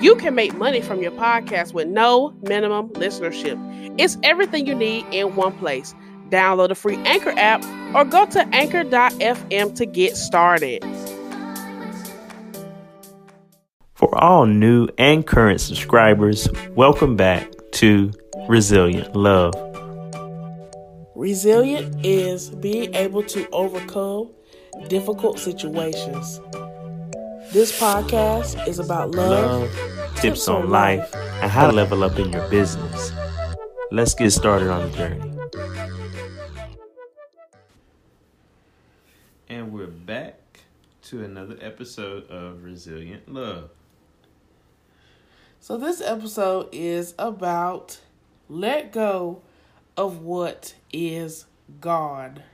You can make money from your podcast with no minimum listenership. It's everything you need in one place. Download the free Anchor app or go to anchor.fm to get started. For all new and current subscribers, welcome back to Resilient Love. Resilient is being able to overcome difficult situations. This podcast is about love, Love, tips on life, and how to level up in your business. Let's get started on the journey. And we're back to another episode of Resilient Love. So, this episode is about let go of what is gone.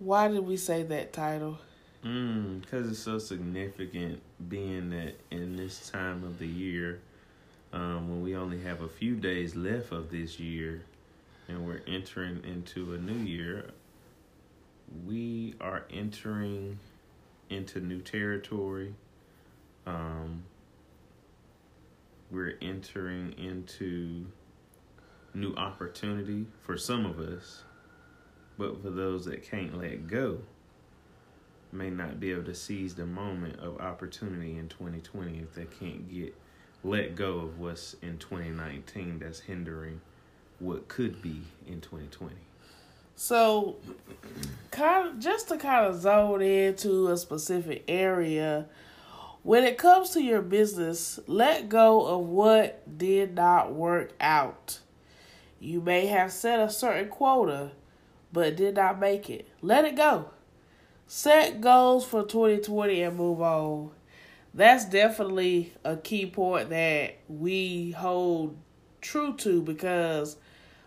Why did we say that title? Mm, because it's so significant being that in this time of the year, um, when we only have a few days left of this year and we're entering into a new year, we are entering into new territory. Um, we're entering into new opportunity for some of us, but for those that can't let go, may not be able to seize the moment of opportunity in 2020 if they can't get let go of what's in 2019 that's hindering what could be in 2020. So, kind of, just to kind of zone into a specific area, when it comes to your business, let go of what did not work out. You may have set a certain quota, but did not make it. Let it go. Set goals for 2020 and move on. That's definitely a key point that we hold true to because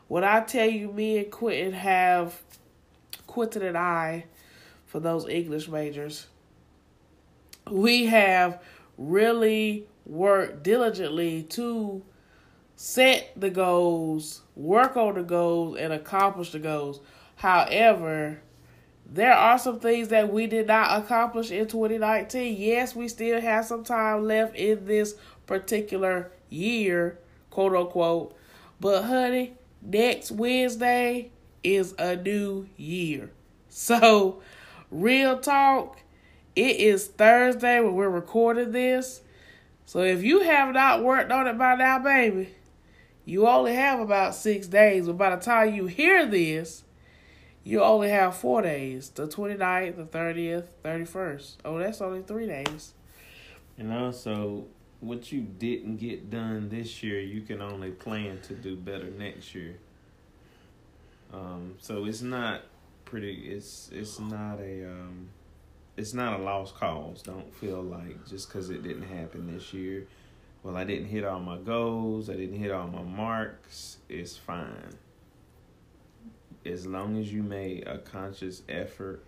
when I tell you, me and Quentin have, Quentin and I, for those English majors, we have really worked diligently to set the goals, work on the goals, and accomplish the goals. However, there are some things that we did not accomplish in 2019. Yes, we still have some time left in this particular year, quote unquote. But, honey, next Wednesday is a new year. So, real talk, it is Thursday when we're recording this. So, if you have not worked on it by now, baby, you only have about six days. But by the time you hear this, you only have four days the 29th, the 30th, 31st. Oh, that's only three days. And also, what you didn't get done this year, you can only plan to do better next year. Um, so it's not pretty. It's it's not a um, it's not a lost cause. Don't feel like just because it didn't happen this year. Well, I didn't hit all my goals. I didn't hit all my marks. It's fine. As long as you made a conscious effort,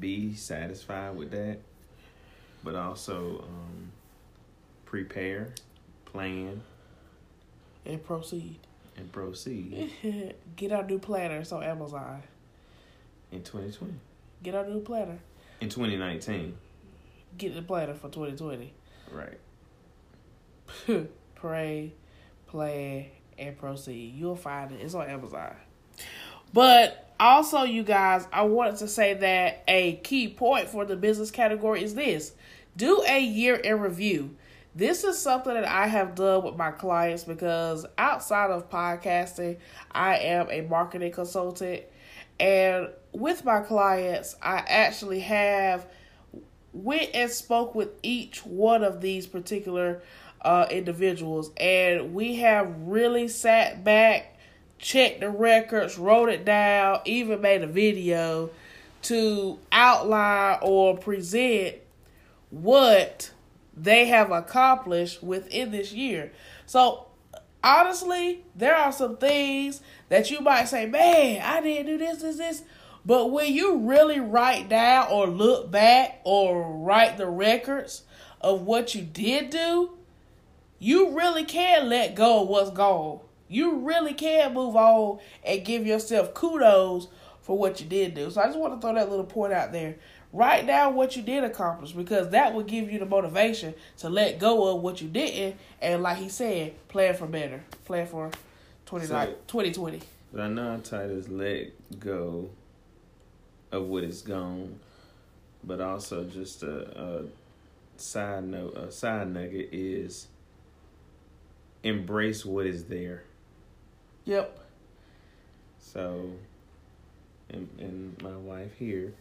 be satisfied with that, but also um, prepare, plan, And proceed. and proceed Get our new planners on Amazon. in 2020. Get our new planner. In 2019, Get the planner for 2020. right. Pray, plan, and proceed. You'll find it. It's on Amazon. But also, you guys, I wanted to say that a key point for the business category is this do a year in review. This is something that I have done with my clients because outside of podcasting, I am a marketing consultant. And with my clients, I actually have went and spoke with each one of these particular uh, individuals, and we have really sat back, checked the records, wrote it down, even made a video to outline or present what they have accomplished within this year. So honestly, there are some things that you might say, man, I didn't do this, this, this. But when you really write down or look back or write the records of what you did do, you really can let go of what's gone. You really can move on and give yourself kudos for what you did do. So I just want to throw that little point out there. Write down what you did accomplish because that will give you the motivation to let go of what you didn't and like he said, plan for better. Plan for 20, so, 2020. I know our title is let go of what is gone, but also just a, a side note, a side nugget is embrace what is there. Yep. So, and, and my wife here,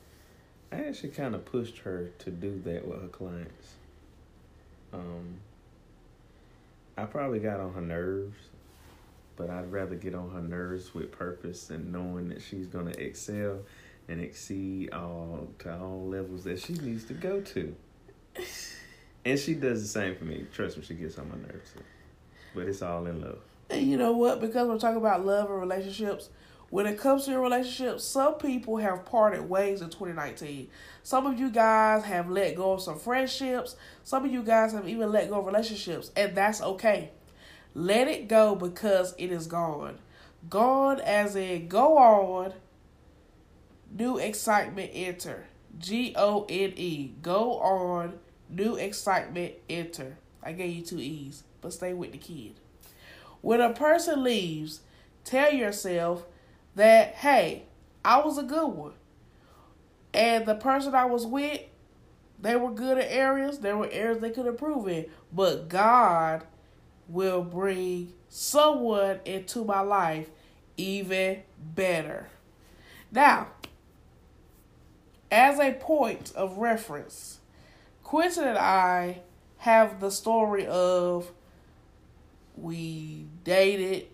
I actually kind of pushed her to do that with her clients. Um, I probably got on her nerves, but I'd rather get on her nerves with purpose and knowing that she's going to excel and exceed all to all levels that she needs to go to. And she does the same for me. Trust me, she gets on my nerves. But it's all in love. And you know what? Because we're talking about love and relationships, when it comes to your relationship, some people have parted ways in 2019. Some of you guys have let go of some friendships. Some of you guys have even let go of relationships, and that's okay. Let it go because it is gone. Gone as in go on. New excitement enter. G O N E. Go on. New excitement enter. I gave you two E's, but stay with the kid. When a person leaves, tell yourself that, hey, I was a good one. And the person I was with, they were good at areas, there were areas they could improve in. But God will bring someone into my life even better. Now, as a point of reference, Quentin and I have the story of we dated,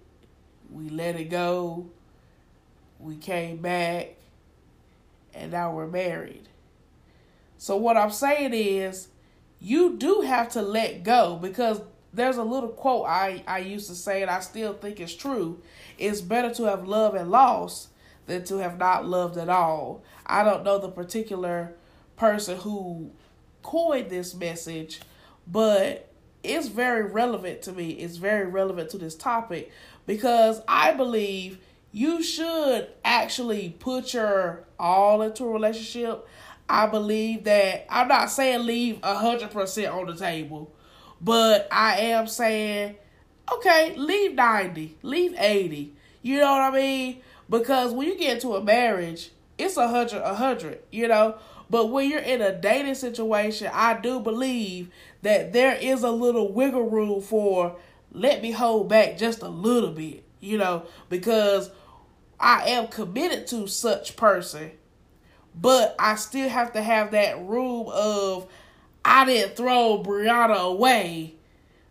we let it go, we came back, and now we're married. So, what I'm saying is, you do have to let go because there's a little quote I, I used to say, and I still think it's true. It's better to have loved and lost than to have not loved at all. I don't know the particular person who coined this message, but it's very relevant to me. It's very relevant to this topic because I believe you should actually put your all into a relationship. I believe that I'm not saying leave a hundred percent on the table, but I am saying okay, leave ninety, leave eighty. You know what I mean? Because when you get into a marriage, it's a hundred, a hundred. You know, but when you're in a dating situation, I do believe that there is a little wiggle room for let me hold back just a little bit, you know, because I am committed to such person, but I still have to have that room of I didn't throw Brianna away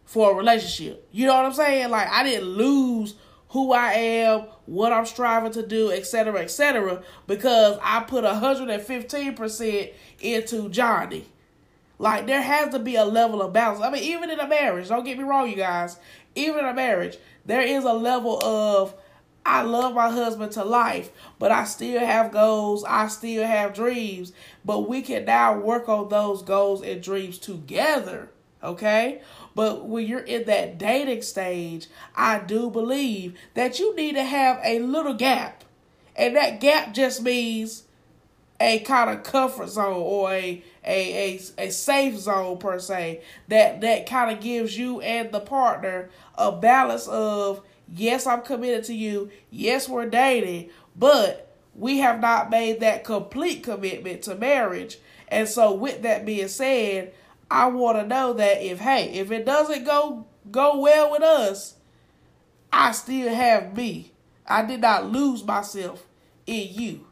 for a relationship. You know what I'm saying? Like I didn't lose who I am, what I'm striving to do, etc., etc., because I put 115% into Johnny. Like there has to be a level of balance. I mean, even in a marriage, don't get me wrong, you guys. Even in a marriage, there is a level of I love my husband to life, but I still have goals, I still have dreams, but we can now work on those goals and dreams together. Okay? But when you're in that dating stage, I do believe that you need to have a little gap. And that gap just means a kind of comfort zone or a a, a, a safe zone per se that that kind of gives you and the partner a balance of yes i'm committed to you yes we're dating but we have not made that complete commitment to marriage and so with that being said I want to know that if hey, if it doesn't go go well with us, I still have me. I did not lose myself in you.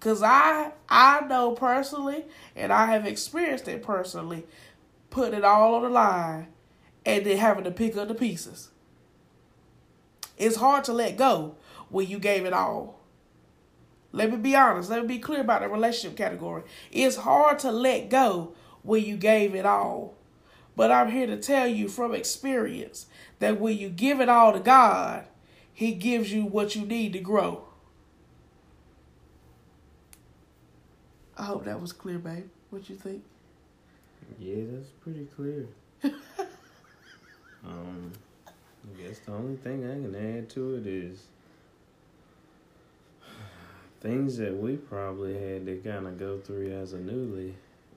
Cause I I know personally and I have experienced it personally, putting it all on the line and then having to pick up the pieces. It's hard to let go when you gave it all. Let me be honest. Let me be clear about the relationship category. It's hard to let go when you gave it all. But I'm here to tell you from experience that when you give it all to God, He gives you what you need to grow. I hope that was clear, babe. What you think? Yeah, that's pretty clear. um, I guess the only thing I can add to it is things that we probably had to kind of go through as a newly,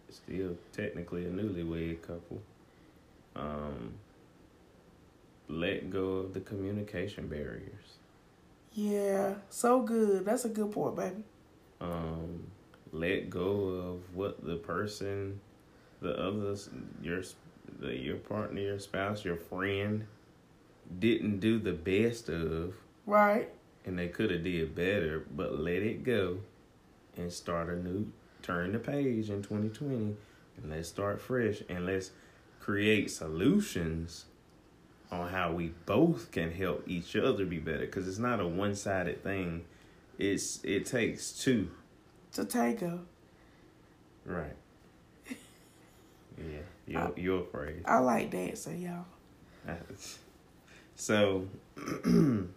still technically a newlywed couple. Um, let go of the communication barriers. Yeah, so good. That's a good point, baby. Um, let go of what the person, the others, your the, your partner, your spouse, your friend didn't do the best of. Right. And they could have did better, but let it go and start a new turn the page in 2020 and let's start fresh and let's create solutions on how we both can help each other be better. Because it's not a one-sided thing. It's it takes two. To tango right. Yeah your I, your phrase i like dancing y'all. So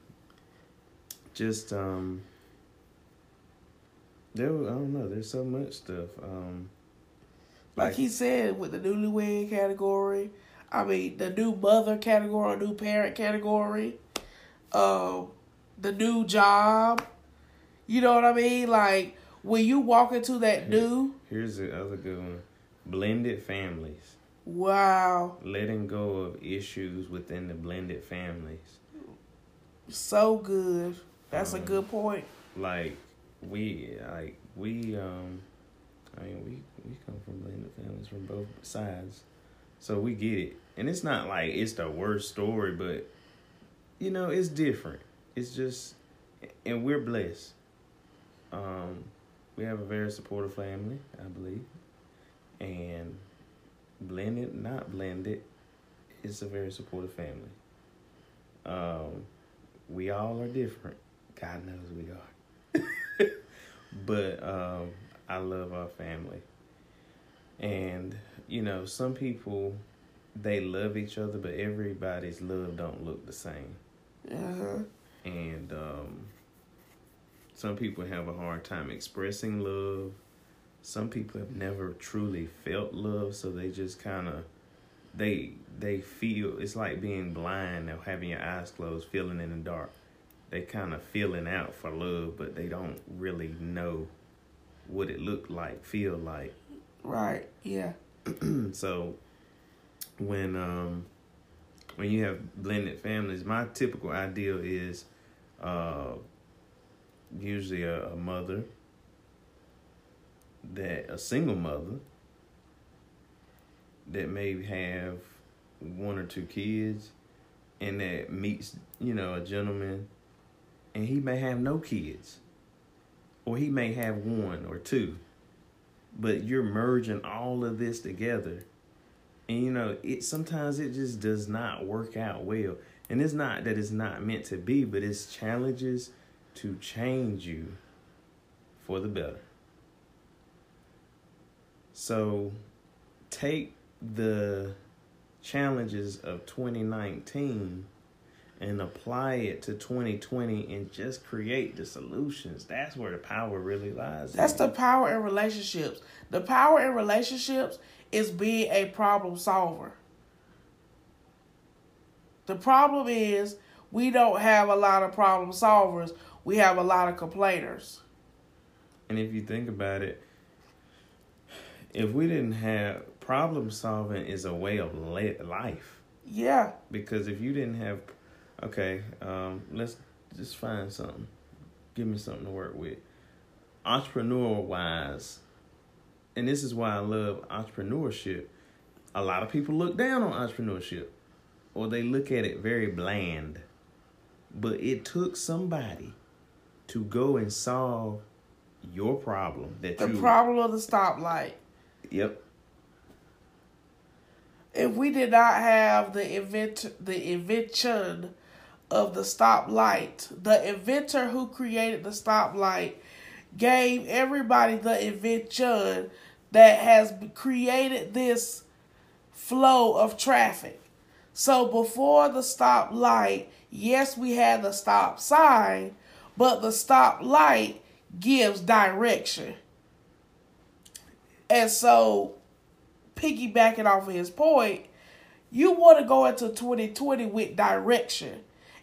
just um there i don't know there's so much stuff um like, like he said with the newlywed category I mean, the new mother category, new parent category, um, the new job. You know what I mean? Like when you walk into that Here, new. Here's the other good one: blended families. Wow. Letting go of issues within the blended families. So good. That's um, a good point. Like we, like we, um, I mean, we we come from blended families from both sides. So we get it. And it's not like it's the worst story, but you know, it's different. It's just and we're blessed. Um we have a very supportive family, I believe. And blended, not blended, it's a very supportive family. Um we all are different. God knows we are. but um I love our family. And you know, some people they love each other, but everybody's love don't look the same. Uh-huh. And um, some people have a hard time expressing love. Some people have never truly felt love, so they just kind of they they feel it's like being blind or having your eyes closed, feeling in the dark. They kind of feeling out for love, but they don't really know what it looked like, feel like. Right. Yeah. so when um when you have blended families, my typical ideal is uh usually a, a mother that a single mother that may have one or two kids and that meets, you know, a gentleman and he may have no kids. Or he may have one or two but you're merging all of this together and you know it sometimes it just does not work out well and it's not that it's not meant to be but it's challenges to change you for the better so take the challenges of 2019 and apply it to 2020 and just create the solutions. That's where the power really lies. That's in. the power in relationships. The power in relationships is being a problem solver. The problem is we don't have a lot of problem solvers. We have a lot of complainers. And if you think about it, if we didn't have problem solving is a way of life. Yeah. Because if you didn't have Okay, um, let's just find something. Give me something to work with. Entrepreneur wise, and this is why I love entrepreneurship. A lot of people look down on entrepreneurship, or they look at it very bland. But it took somebody to go and solve your problem that the you, problem of the stoplight. Yep. If we did not have the invent the invention of the stoplight. The inventor who created the stoplight gave everybody the invention that has created this flow of traffic. So before the stoplight, yes, we had the stop sign, but the stoplight gives direction. And so, piggybacking off of his point, you want to go into 2020 with direction.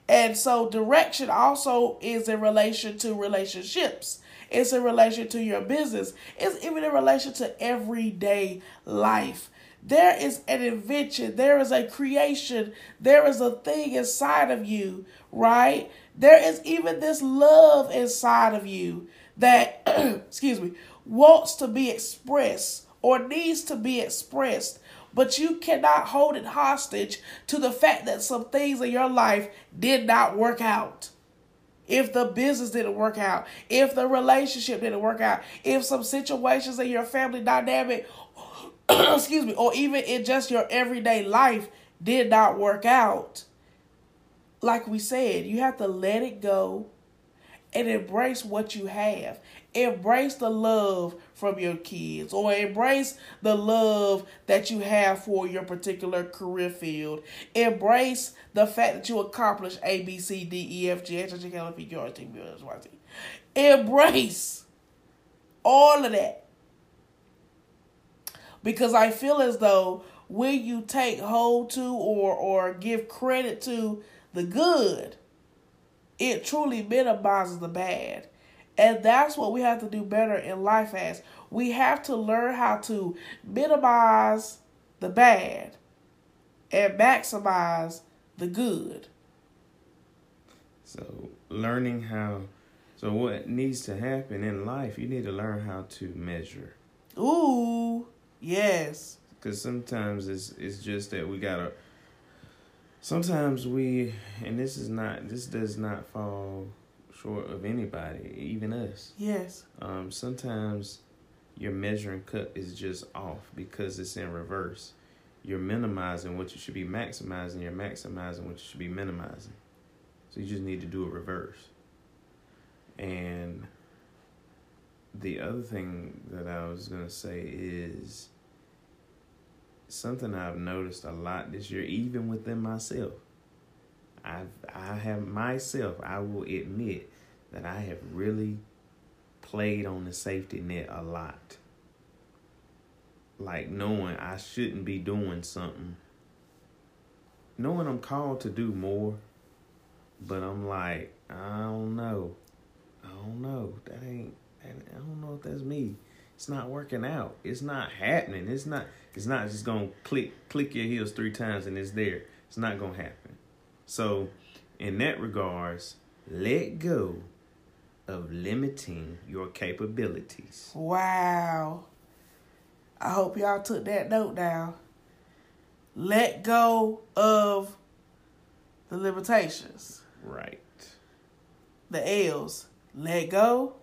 And so, direction also is in relation to relationships. It's in relation to your business. It's even in relation to everyday life. There is an invention, there is a creation, there is a thing inside of you, right? There is even this love inside of you that, excuse me, wants to be expressed or needs to be expressed. But you cannot hold it hostage to the fact that some things in your life did not work out. If the business didn't work out, if the relationship didn't work out, if some situations in your family dynamic, excuse me, or even in just your everyday life did not work out, like we said, you have to let it go and embrace what you have. Embrace the love from your kids or embrace the love that you have for your particular career field. Embrace the fact that you accomplished A, B, C, D, E, F, G, H, I, J, K, L, M, P, Q, R, S, T, U, X, Y, Z. Embrace all of that. Because I feel as though when you take hold to or or give credit to the good, it truly minimizes the bad. And that's what we have to do better in life as. We have to learn how to minimize the bad and maximize the good. So, learning how, so what needs to happen in life, you need to learn how to measure. Ooh, yes. Because sometimes it's, it's just that we gotta, sometimes we, and this is not, this does not fall short of anybody, even us. Yes. Um, sometimes your measuring cup is just off because it's in reverse. You're minimizing what you should be maximizing. You're maximizing what you should be minimizing. So you just need to do a reverse. And the other thing that I was gonna say is something I've noticed a lot this year, even within myself. I've I have myself, I will admit that I have really played on the safety net a lot. Like knowing I shouldn't be doing something. Knowing I'm called to do more, but I'm like, I don't know. I don't know. That ain't I don't know if that's me. It's not working out. It's not happening. It's not it's not just gonna click click your heels three times and it's there. It's not gonna happen. So in that regards, let go of limiting your capabilities. Wow. I hope y'all took that note down. Let go of the limitations. Right. The L's. Let go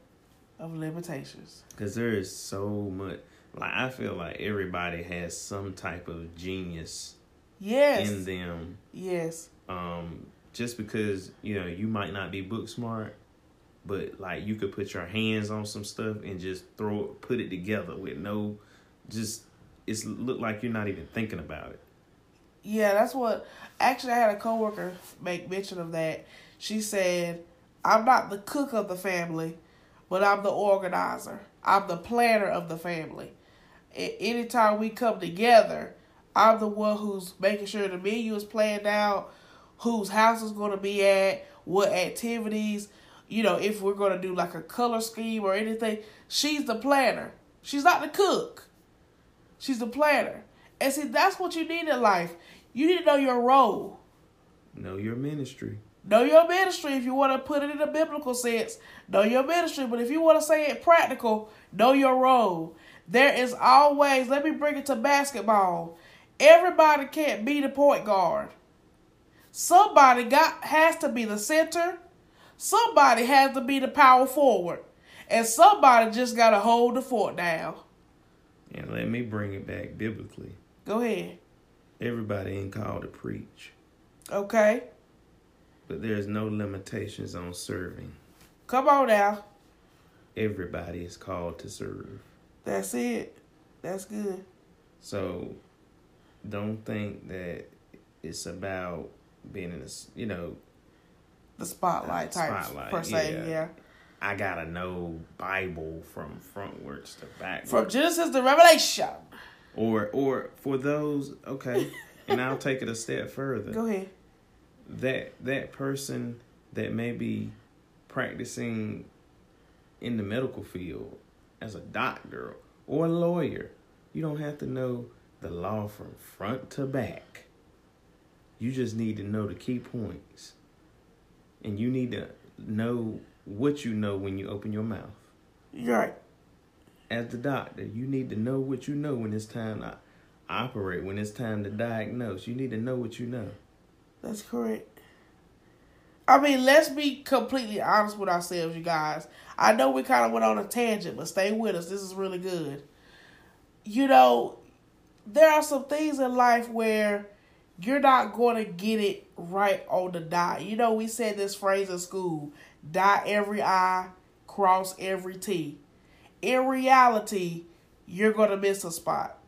of limitations. Because there is so much. Like, I feel like everybody has some type of genius yes. in them. Yes. Um, just because, you know, you might not be book smart, but like you could put your hands on some stuff and just throw it, put it together with no, just it's look like you're not even thinking about it. Yeah, that's what. Actually, I had a coworker make mention of that. She said, "I'm not the cook of the family, but I'm the organizer. I'm the planner of the family. Anytime we come together, I'm the one who's making sure the menu is planned out, whose house is going to be at, what activities." You know, if we're going to do like a color scheme or anything, she's the planner. She's not the cook. She's the planner. And see, that's what you need in life. You need to know your role. Know your ministry. Know your ministry if you want to put it in a biblical sense. Know your ministry. But if you want to say it practical, know your role. There is always, let me bring it to basketball. Everybody can't be the point guard. Somebody got has to be the center Somebody has to be the power forward. And somebody just got to hold the fort down. And let me bring it back biblically. Go ahead. Everybody ain't called to preach. Okay. But there's no limitations on serving. Come on now. Everybody is called to serve. That's it. That's good. So don't think that it's about being in this, you know, the spotlight type Spotlight, per se. yeah. Yeah. I gotta know Bible from frontwards to backwards. From Genesis to Revelation. or or for those, okay, and I'll take it a step further. Go ahead. That that person that may be practicing in the medical field as a doctor or a lawyer, you don't have to know the law from front to back. You just need to know the key points. And you need to know what you know when you open your mouth. Right. As the doctor, you need to know what you know when it's time to operate, when it's time to diagnose. You need to know what you know. That's correct. I mean, let's be completely honest with ourselves, you guys. I know we kind of went on a tangent, but stay with us. This is really good. You know, there are some things in life where you're not going to get it right on the dot. You know, we said this phrase in school dot every I, cross every T. In reality, you're going to miss a spot.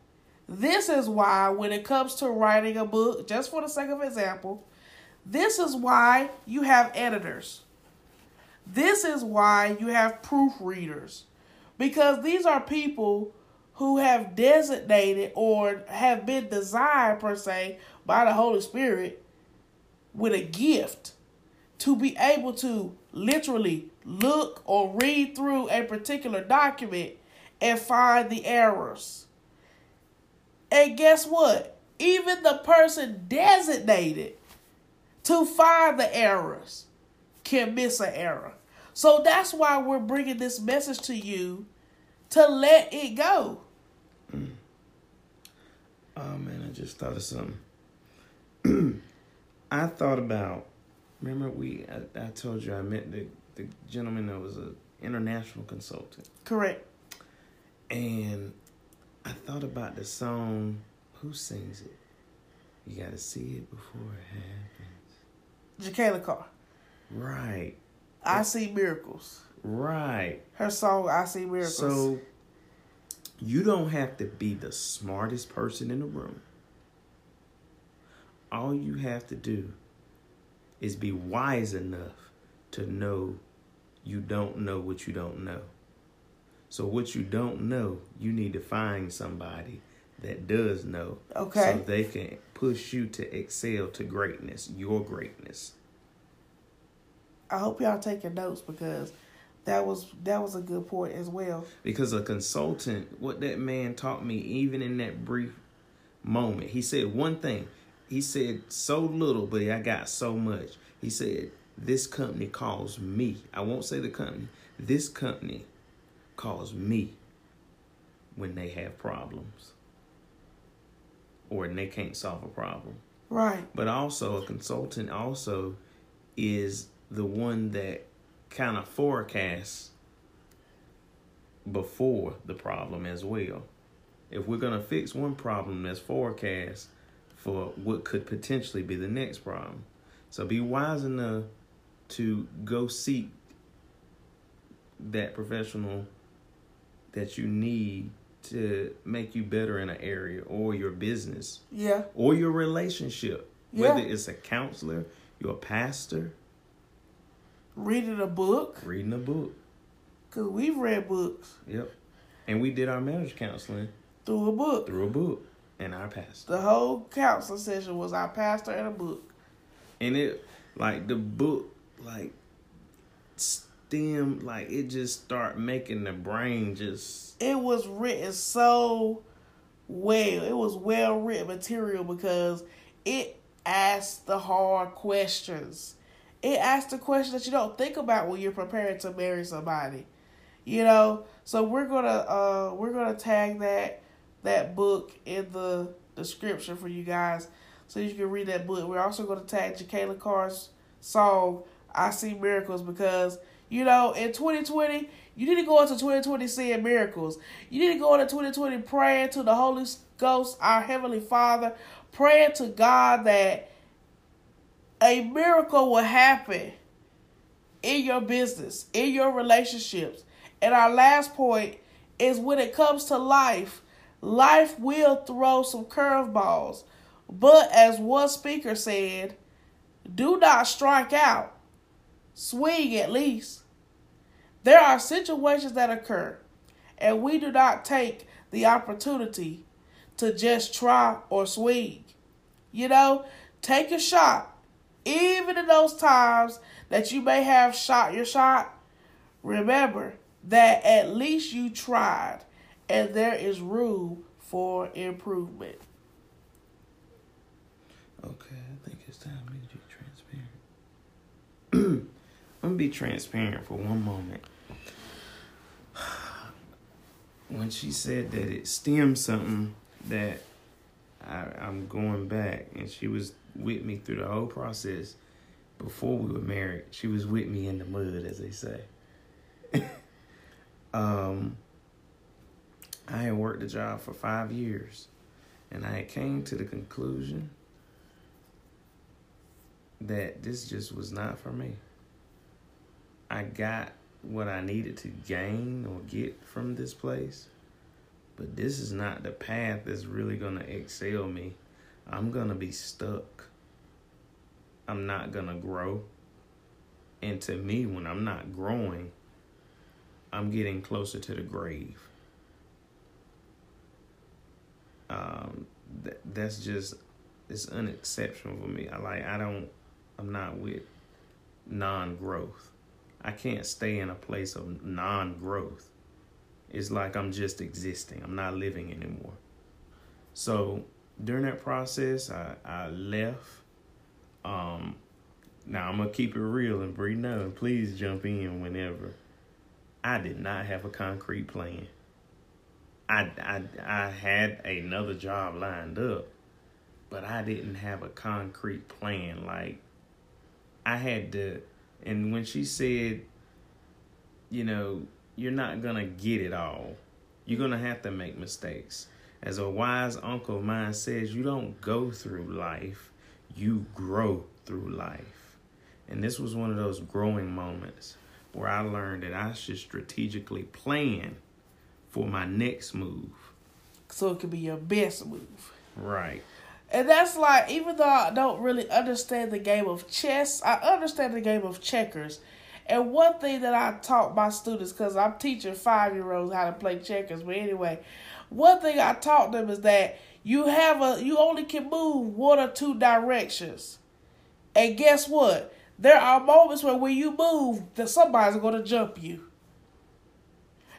This is why, when it comes to writing a book, just for the sake of example, this is why you have editors. This is why you have proofreaders. Because these are people who have designated or have been designed, per se, by the Holy Spirit with a gift to be able to literally look or read through a particular document and find the errors. And guess what? Even the person designated to find the errors can miss an error. So that's why we're bringing this message to you to let it go. Mm. Oh man, I just thought of something. I thought about. Remember, we I, I told you I met the the gentleman that was an international consultant, Correct. and I thought about the song. Who sings it? You got to see it before it happens. Jekalyn Carr. Right, I see miracles. right. Her song I see miracles. So you don't have to be the smartest person in the room. All you have to do is be wise enough to know you don't know what you don't know. So what you don't know, you need to find somebody that does know Okay. so they can push you to excel to greatness, your greatness. I hope y'all taking notes because that was that was a good point as well. Because a consultant, what that man taught me, even in that brief moment, he said one thing. He said so little, but I got so much. He said, This company calls me. I won't say the company. This company calls me when they have problems or when they can't solve a problem. Right. But also, a consultant also is the one that kind of forecasts before the problem as well. If we're going to fix one problem, there's forecast for what could potentially be the next problem. So be wise enough to go seek that professional that you need to make you better in an area or your business Yeah. or your relationship. Yeah. Whether it's a counselor, your pastor, Reading a book reading a book. because we've read books Yep. And we did our marriage counseling through a book. through a book and our pastor. The whole counseling session was our pastor and a book. And it like the book like stem like it just start making the brain just It was written so well. It was well written material because it asked the hard questions. It asked the questions that you don't think about when you're preparing to marry somebody. You know, so we're gonna uh we're gonna tag that that book in the description for you guys so you can read that book. We're also gonna tag Jekalyn Carr's song I See Miracles because you know in 2020 you need to go into 2020 seeing miracles. You need to go into 2020 praying to the Holy Ghost, our Heavenly Father, praying to God that a miracle will happen in your business, in your relationships. And our last point is when it comes to life, life will throw some curveballs. But as one speaker said, do not strike out, swing at least. There are situations that occur, and we do not take the opportunity to just try or swing. You know, take a shot. Even in those times that you may have shot your shot, remember that at least you tried and there is room for improvement. Okay, I think it's time me to be transparent. I'm gonna be transparent for one moment. When she said that it stemmed something that I, I'm going back, and she was with me through the whole process before we were married. She was with me in the mud, as they say. um, I had worked the job for five years, and I had came to the conclusion that this just was not for me. I got what I needed to gain or get from this place, but this is not the path that's really going to excel me. I'm going to be stuck. I'm not going to grow. And to me, when I'm not growing, I'm getting closer to the grave. Um, th- that's just it's unexceptional for me. I like I don't I'm not with non-growth. I can't stay in a place of non-growth. It's like I'm just existing. I'm not living anymore. So during that process, I, I left. Um, now I'm gonna keep it real and breathe no. Please jump in whenever. I did not have a concrete plan. I, I, I had another job lined up, but I didn't have a concrete plan. Like, I had to, and when she said, you know, you're not gonna get it all, you're gonna have to make mistakes. As a wise uncle of mine says, you don't go through life, you grow through life. And this was one of those growing moments where I learned that I should strategically plan for my next move. So it could be your best move. Right. And that's like, even though I don't really understand the game of chess, I understand the game of checkers. And one thing that I taught my students, because I'm teaching five year olds how to play checkers, but anyway, one thing I taught them is that you have a you only can move one or two directions. And guess what? There are moments where when you move, that somebody's gonna jump you.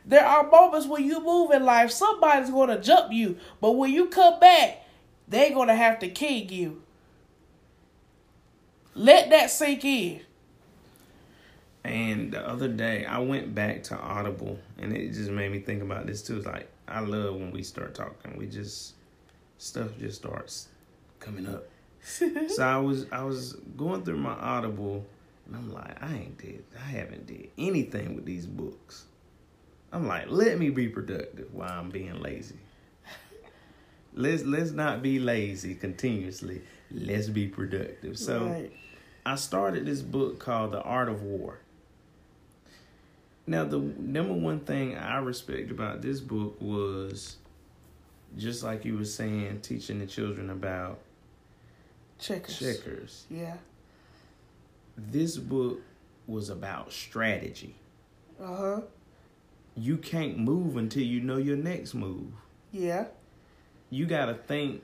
There are moments when you move in life, somebody's gonna jump you. But when you come back, they're gonna have to king you. Let that sink in. And the other day, I went back to Audible, and it just made me think about this too. It's like I love when we start talking. We just stuff just starts coming up. so I was I was going through my Audible, and I'm like, I ain't did I haven't did anything with these books. I'm like, let me be productive while I'm being lazy. let's let's not be lazy continuously. Let's be productive. So Right. I started this book called The Art of War. Now, the number one thing I respect about this book was just like you were saying, teaching the children about checkers. checkers. Yeah. This book was about strategy. Uh huh. You can't move until you know your next move. Yeah. You got to think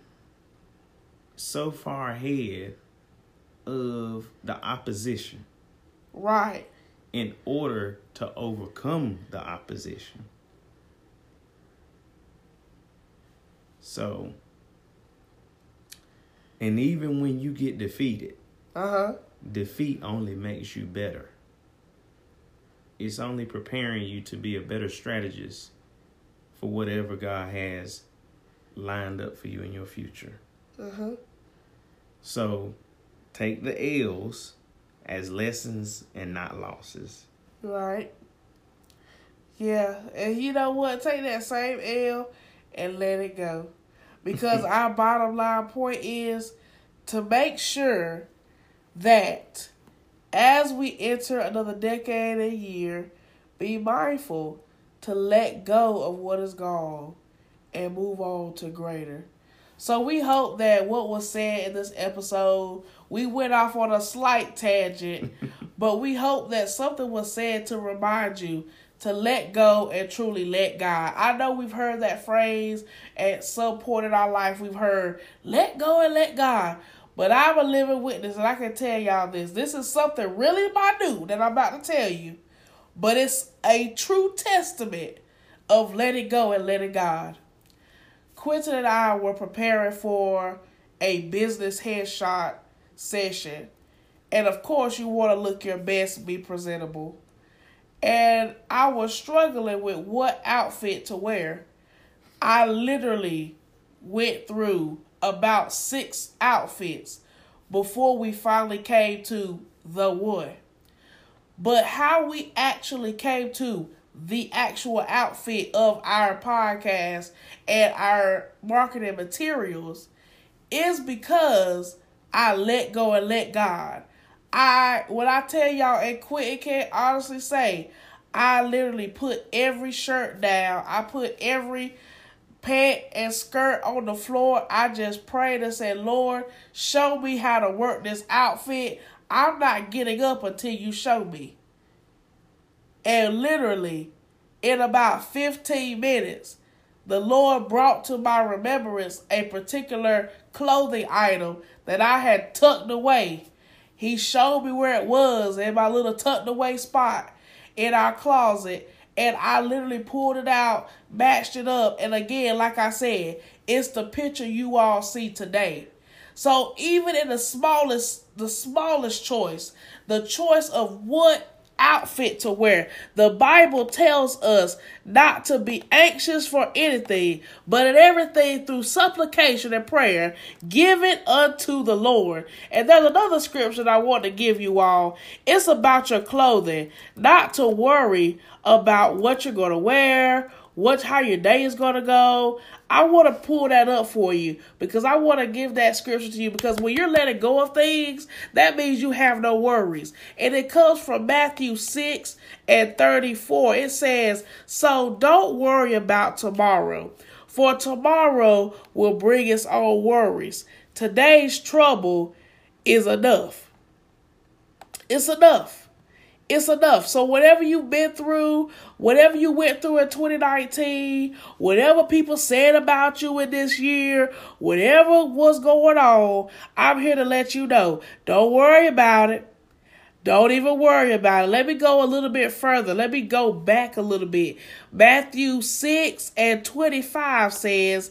so far ahead of the opposition Right. in order to overcome the opposition. So, and even when you get defeated, Uh huh. defeat only makes you better. It's only preparing you to be a better strategist for whatever God has lined up for you in your future. Uh huh. So, take the L's as lessons and not losses. Right. Yeah, and you know what? Take that same L and let it go. Because our bottom line point is to make sure that as we enter another decade and year, be mindful to let go of what is gone and move on to greater. So we hope that what was said in this episode, we went off on a slight tangent, but we hope that something was said to remind you to let go and truly let God. I know we've heard that phrase at some point in our life. We've heard, let go and let God. But I'm a living witness, and I can tell y'all this. This is something really new that I'm about to tell you. But it's a true testament of letting go and letting God. Quentin and I were preparing for a business headshot session. And of course, you want to look your best, be presentable. And I was struggling with what outfit to wear. I literally went through about six outfits before we finally came to the one. But how we actually came to the actual outfit of our podcast and our marketing materials is because I let go and let God. I when I tell y'all and Quentin can't honestly say, I literally put every shirt down. I put every pant and skirt on the floor. I just prayed and said, Lord, show me how to work this outfit. I'm not getting up until you show me. And literally, in about 15 minutes, the Lord brought to my remembrance a particular clothing item that I had tucked away. He showed me where it was in my little tucked away spot in our closet. And I literally pulled it out, matched it up. And again, like I said, it's the picture you all see today. So even in the smallest, the smallest choice, the choice of what outfit to wear. The Bible tells us not to be anxious for anything, but in everything through supplication and prayer, give it unto the Lord. And there's another scripture I want to give you all. It's about your clothing, not to worry about what you're going to wear what how your day is gonna go. I want to pull that up for you because I want to give that scripture to you because when you're letting go of things, that means you have no worries. And it comes from Matthew 6 and 34. It says, So don't worry about tomorrow, for tomorrow will bring its own worries. Today's trouble is enough. It's enough. It's enough. So whatever you've been through, whatever you went through in 2019, whatever people said about you in this year, whatever was going on, I'm here to let you know. Don't worry about it. Don't even worry about it. Let me go a little bit further. Let me go back a little bit. Matthew 6 and 25 says,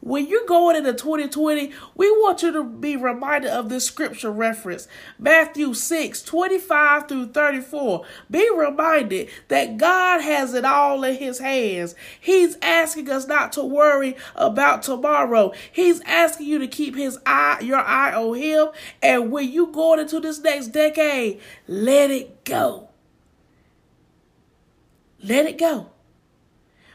When you're going into 2020, we want you to be reminded of this scripture reference Matthew 6 25 through 34. Be reminded that God has it all in His hands. He's asking us not to worry about tomorrow. He's asking you to keep His eye, your eye on Him. And when you going into this next decade, let it go. Let it go.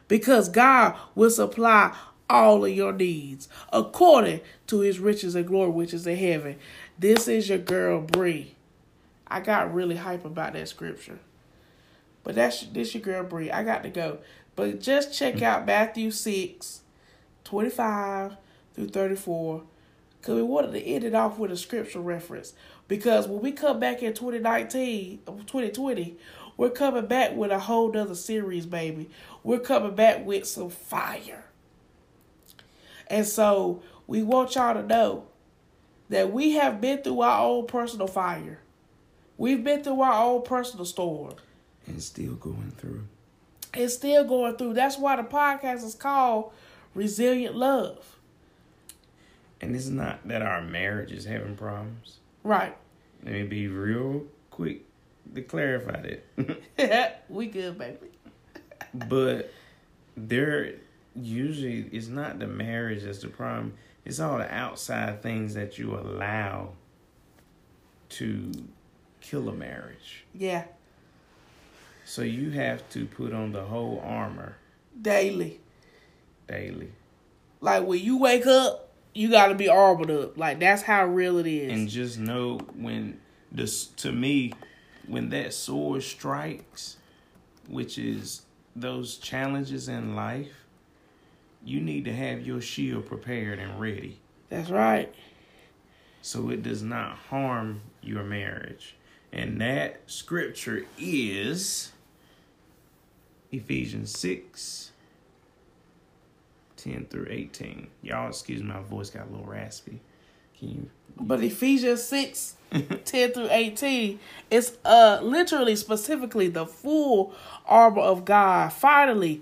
Because God will supply all of your needs according to his riches and glory which is in heaven. This is your girl Bree. I got really hype about that scripture. But that's this your girl Bree. I got to go. But just check out Matthew 6, 25 through 34. Because we wanted to end it off with a scripture reference. Because when we come back in 2019, 2020, we're coming back with a whole nother series, baby. We're coming back with some fire. And so we want y'all to know that we have been through our own personal fire. We've been through our own personal storm. And still going through. And still going through. That's why the podcast is called Resilient Love. And it's not that our marriage is having problems. Right. Let me be real quick to clarify that. we good, baby. but there usually it's not the marriage that's the problem. It's all the outside things that you allow to kill a marriage. Yeah. So you have to put on the whole armor Daily. daily. Like when you wake up, you gotta be armored up. Like that's how real it is. And just know when this to me, when that sword strikes, which is those challenges in life, you need to have your shield prepared and ready. that's right. so it does not harm your marriage. And that scripture is Ephesians 6 10 through 18. Y'all, excuse me, my voice got a little raspy. Can you? But Ephesians 6, 10 through 18, is uh literally specifically the full armor of God. Finally,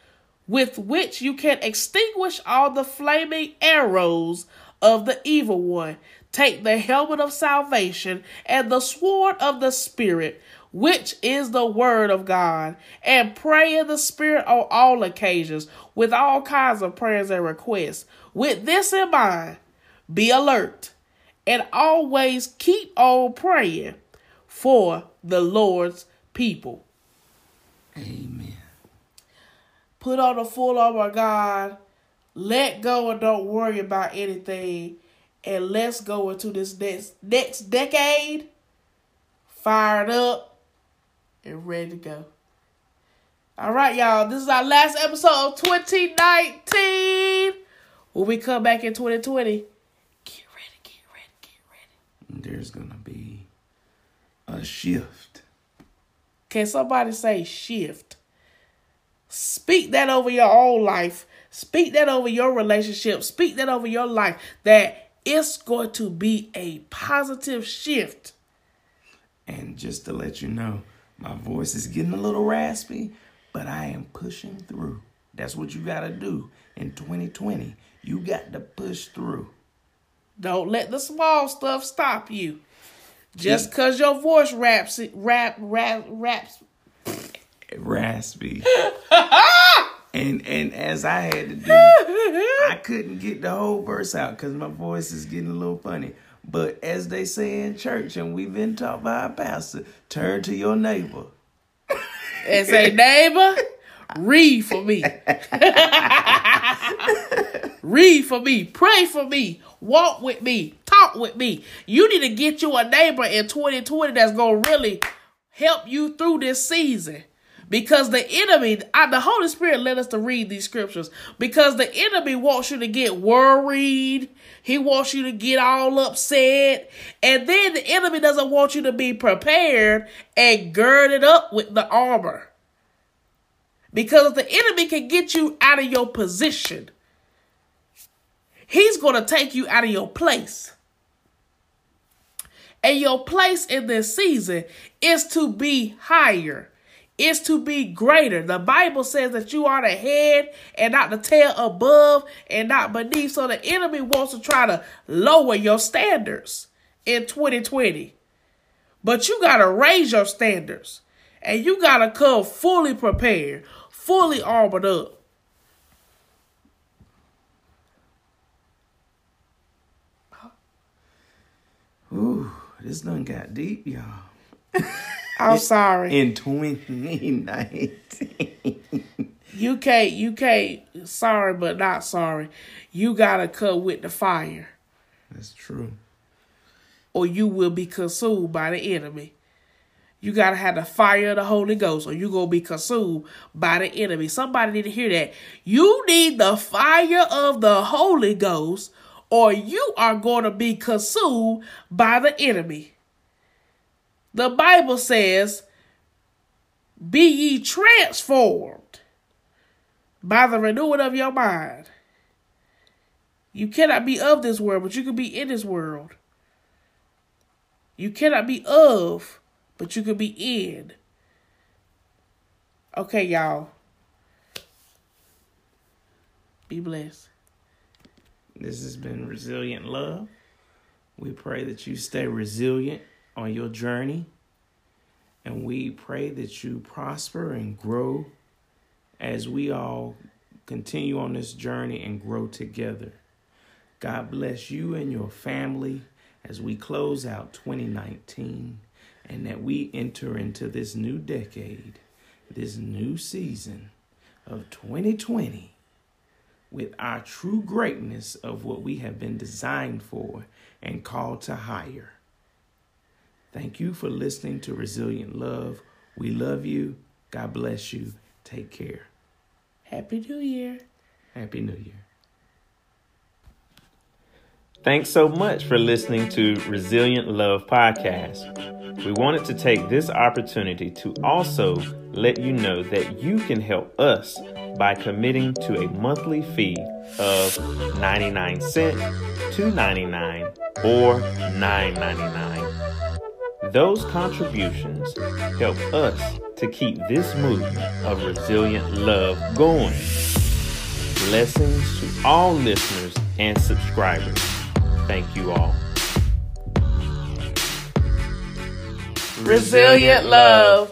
with which you can extinguish all the flaming arrows of the evil one. Take the helmet of salvation and the sword of the Spirit, which is the word of God, and pray in the Spirit on all occasions with all kinds of prayers and requests. With this in mind, be alert and always keep on praying for the Lord's people. Amen. Put on the full armor of God. Let go and don't worry about anything. And let's go into this next next decade fired up and ready to go. All right, y'all. This is our last episode of 2019. When we come back in 2020, get ready, get ready, get ready. There's going to be a shift. Can somebody say shift? Speak that over your own life. Speak that over your relationship. Speak that over your life. That it's going to be a positive shift. And just to let you know, my voice is getting a little raspy, but I am pushing through. That's what you got to do in 2020. You got to push through. Don't let the small stuff stop you. Just because your voice raps, rap, rap, raps. Raspy. and and as I had to do, I couldn't get the whole verse out because my voice is getting a little funny. But as they say in church, and we've been taught by our pastor, turn to your neighbor. and say, neighbor, read for me. read for me. Pray for me. Walk with me. Talk with me. You need to get you a neighbor in 2020 that's going to really help you through this season. Because the enemy, I, the Holy Spirit led us to read these scriptures. Because the enemy wants you to get worried. He wants you to get all upset. And then the enemy doesn't want you to be prepared and girded up with the armor. Because the enemy can get you out of your position, he's going to take you out of your place. And your place in this season is to be higher is to be greater. The Bible says that you are the head and not the tail above and not beneath. So the enemy wants to try to lower your standards in 2020. But you got to raise your standards and you got to come fully prepared, fully armored up. Ooh, this done got deep, y'all. I'm sorry. In 2019. You can't, you can't, sorry, but not sorry. You gotta cut with the fire. That's true. or you will be consumed by the enemy. You gotta have the fire of the Holy Ghost, or you gonna be consumed by the enemy. Somebody need to hear that. You need the fire of the Holy Ghost, or you are gonna be consumed by the enemy. The Bible says, Be ye transformed by the renewing of your mind. You cannot be of this world, but you can be in this world. You cannot be of but you can be in. Okay, y'all. Be blessed. This has been Resilient Love. We pray that you stay resilient on your journey. And we pray that you prosper and grow as we all continue on this journey and grow together. God bless you and your family as we close out 2019 and that we enter into this new decade, this new season of 2020 with our true greatness of what we have been designed for and called to higher. Thank you for listening to Resilient Love. We love you. God bless you. Take care. Happy New Year. Happy New Year. Thanks so much for listening to Resilient Love Podcast. We wanted to take this opportunity to also let you know that you can help us by committing to a monthly fee of 99 cent, 2.99 or 9.99. Those contributions help us to keep this movement of resilient love going. Blessings to all listeners and subscribers. Thank you all. Resilient love.